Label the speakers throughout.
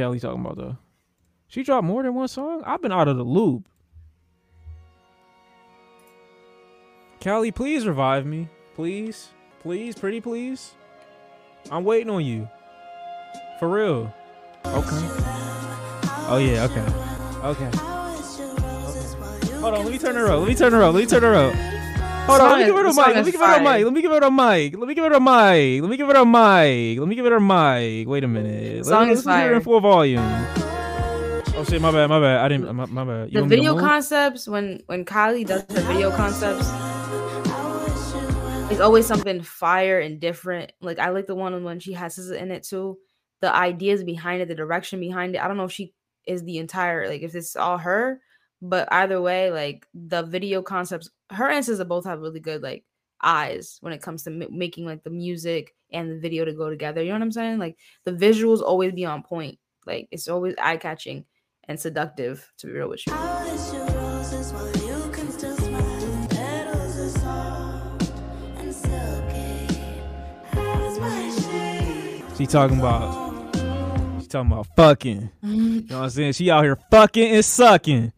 Speaker 1: Kelly talking about though? She dropped more than one song. I've been out of the loop. Kali, please revive me. Please. Please, pretty please. I'm waiting on you. For real. Okay. Oh yeah, okay. Okay. Hold on, let me turn her up. Let me turn her up. Let me turn her up. Hold on, let me give her a mic. Let me give her a mic. Let me give her a mic. Let me give her a mic. Let me give her a mic. Let me give her a mic. Wait a minute.
Speaker 2: Song is
Speaker 1: it in full volume. Oh shit, my bad, my bad. I didn't. My, my bad. You
Speaker 2: The
Speaker 1: to
Speaker 2: video concepts when when Kylie does her video concepts, it's always something fire and different. Like I like the one when she has SZA in it too. The ideas behind it, the direction behind it. I don't know if she is the entire like if it's all her, but either way, like the video concepts, her and SZA both have really good like eyes when it comes to m- making like the music and the video to go together. You know what I'm saying? Like the visuals always be on point. Like it's always eye catching and seductive. To be real with you.
Speaker 1: She talking about. She talking about fucking. You know what I'm saying? She out here fucking and sucking.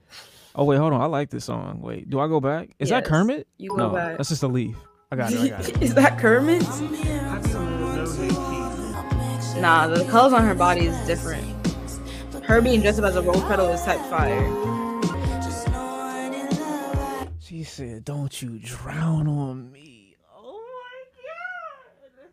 Speaker 1: Oh wait, hold on. I like this song. Wait, do I go back? Is that Kermit?
Speaker 2: you go
Speaker 1: no,
Speaker 2: back.
Speaker 1: that's just a leaf. I got it. I got it.
Speaker 2: is that Kermit? Nah, the colors on her body is different. Her being dressed up as a rose petal is type fire.
Speaker 1: She said, "Don't you drown on me." Oh my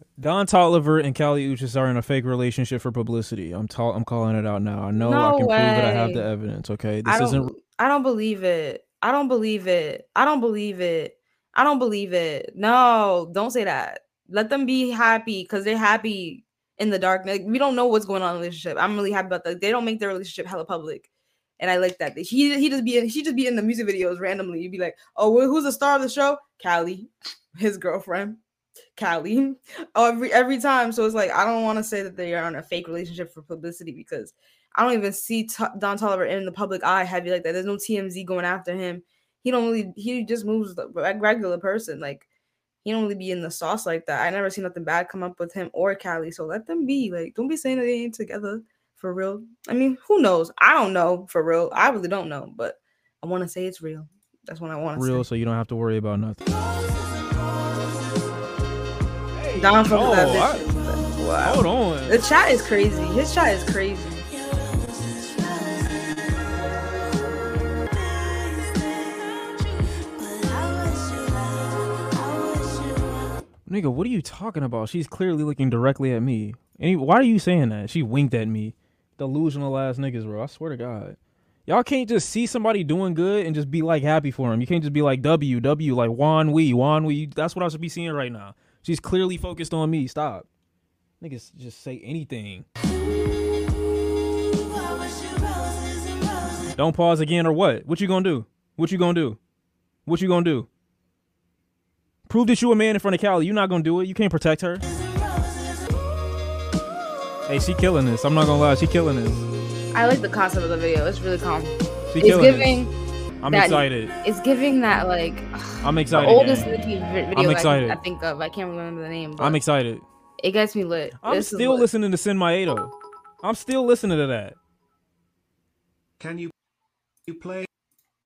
Speaker 1: god. Don Toliver and Kali Uchis are in a fake relationship for publicity. I'm ta- I'm calling it out now. I know I
Speaker 2: No
Speaker 1: can prove it. I have the evidence. Okay, this
Speaker 2: don't.
Speaker 1: isn't.
Speaker 2: I don't believe it. I don't believe it. I don't believe it. I don't believe it. No, don't say that. Let them be happy because they're happy in the dark. Like, we don't know what's going on in the relationship. I'm really happy about that. They don't make their relationship hella public. And I like that. He he just be in, he just be in the music videos randomly. You'd be like, oh, well, who's the star of the show? Kali, his girlfriend, Kali. Oh, every every time. So it's like I don't want to say that they are on a fake relationship for publicity because I don't even see T- Don Toliver in the public eye heavy like that. There's no TMZ going after him. He don't really. He just moves like regular person. Like he don't really be in the sauce like that. I never see nothing bad come up with him or Kali. So let them be. Like don't be saying that they ain't together for real. I mean, who knows? I don't know for real. I really don't know, but I want to say it's real. That's what I want to
Speaker 1: real,
Speaker 2: say.
Speaker 1: so you don't have to worry about nothing.
Speaker 2: Don fuck with oh, that
Speaker 1: Oh, I-
Speaker 2: bitch. Wow.
Speaker 1: Hold on.
Speaker 2: The chat is crazy. His chat is crazy.
Speaker 1: Nigga, what are you talking about? She's clearly looking directly at me. Any, why are you saying that? She winked at me. Delusional ass niggas, bro. I swear to God. Y'all can't just see somebody doing good and just be like happy for him. You can't just be like W, W, like Juan Wee, Juan Wee. That's what I should be seeing right now. She's clearly focused on me. Stop. Niggas just say anything. Don't pause again or what? What you gonna do? What you gonna do? What you gonna do? Prove that you a man in front of Kali. You're not gonna do it. You can't protect her. Hey, she killing this. I'm not gonna lie. She killing this.
Speaker 2: I like the concept of the video. It's really calm.
Speaker 1: She
Speaker 2: It's giving.
Speaker 1: this. I'm
Speaker 2: that-
Speaker 1: excited.
Speaker 2: It's giving that like
Speaker 1: I'm
Speaker 2: the
Speaker 1: excited.
Speaker 2: oldest
Speaker 1: gang.
Speaker 2: Nicki vi- video
Speaker 1: I'm
Speaker 2: I,
Speaker 1: excited.
Speaker 2: can- I think of. I can't remember the name. But
Speaker 1: I'm excited.
Speaker 2: it gets me lit.
Speaker 1: I'm
Speaker 2: This
Speaker 1: still
Speaker 2: lit.
Speaker 1: listening to Sin Miedo. I'm still listening to that.
Speaker 3: Can you you play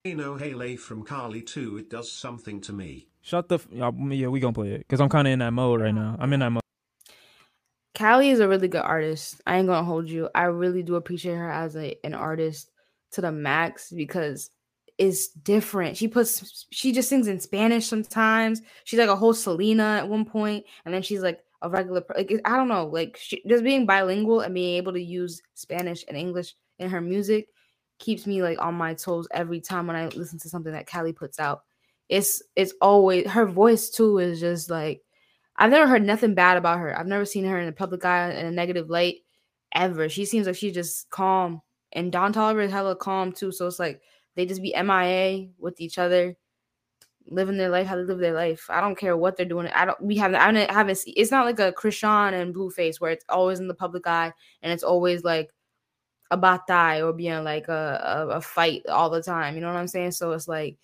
Speaker 3: No Hale from Carly 2? It does something to me.
Speaker 1: Shut the. F- yeah, yeah, we gonna play it because I'm kind of in that mode right now. I'm in that mode.
Speaker 2: Kali is a really good artist. I ain't gonna hold you. I really do appreciate her as a, an artist to the max because it's different. She puts she just sings in Spanish sometimes. She's like a whole Selena at one point, and then she's like a regular. Like I don't know, like she, just being bilingual and being able to use Spanish and English in her music keeps me like on my toes every time when I listen to something that Kali puts out. It's it's always her voice too is just like I've never heard nothing bad about her. I've never seen her in a public eye in a negative light ever. She seems like she's just calm. And Don Toliver is hella calm too. So it's like they just be MIA with each other, living their life how they live their life. I don't care what they're doing. I don't we haven't I haven't, haven't see, it's not like a Chrisean and Blueface where it's always in the public eye and it's always like a batai or being like a, a, a fight all the time. You know what I'm saying? So it's like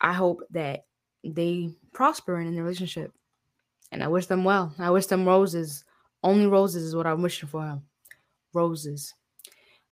Speaker 2: I hope that they prosper in their relationship and I wish them well. I wish them roses Only roses is what I'm wishing for him. Roses.